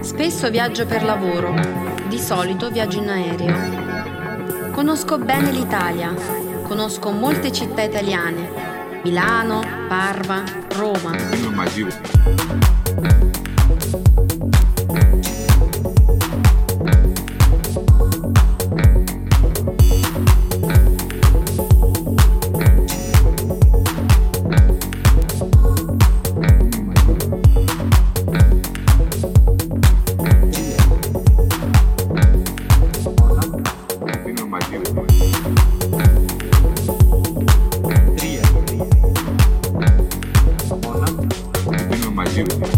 Spesso viaggio per lavoro, di solito viaggio in aereo. Conosco bene l'Italia, conosco molte città italiane, Milano, Parma, Roma. You.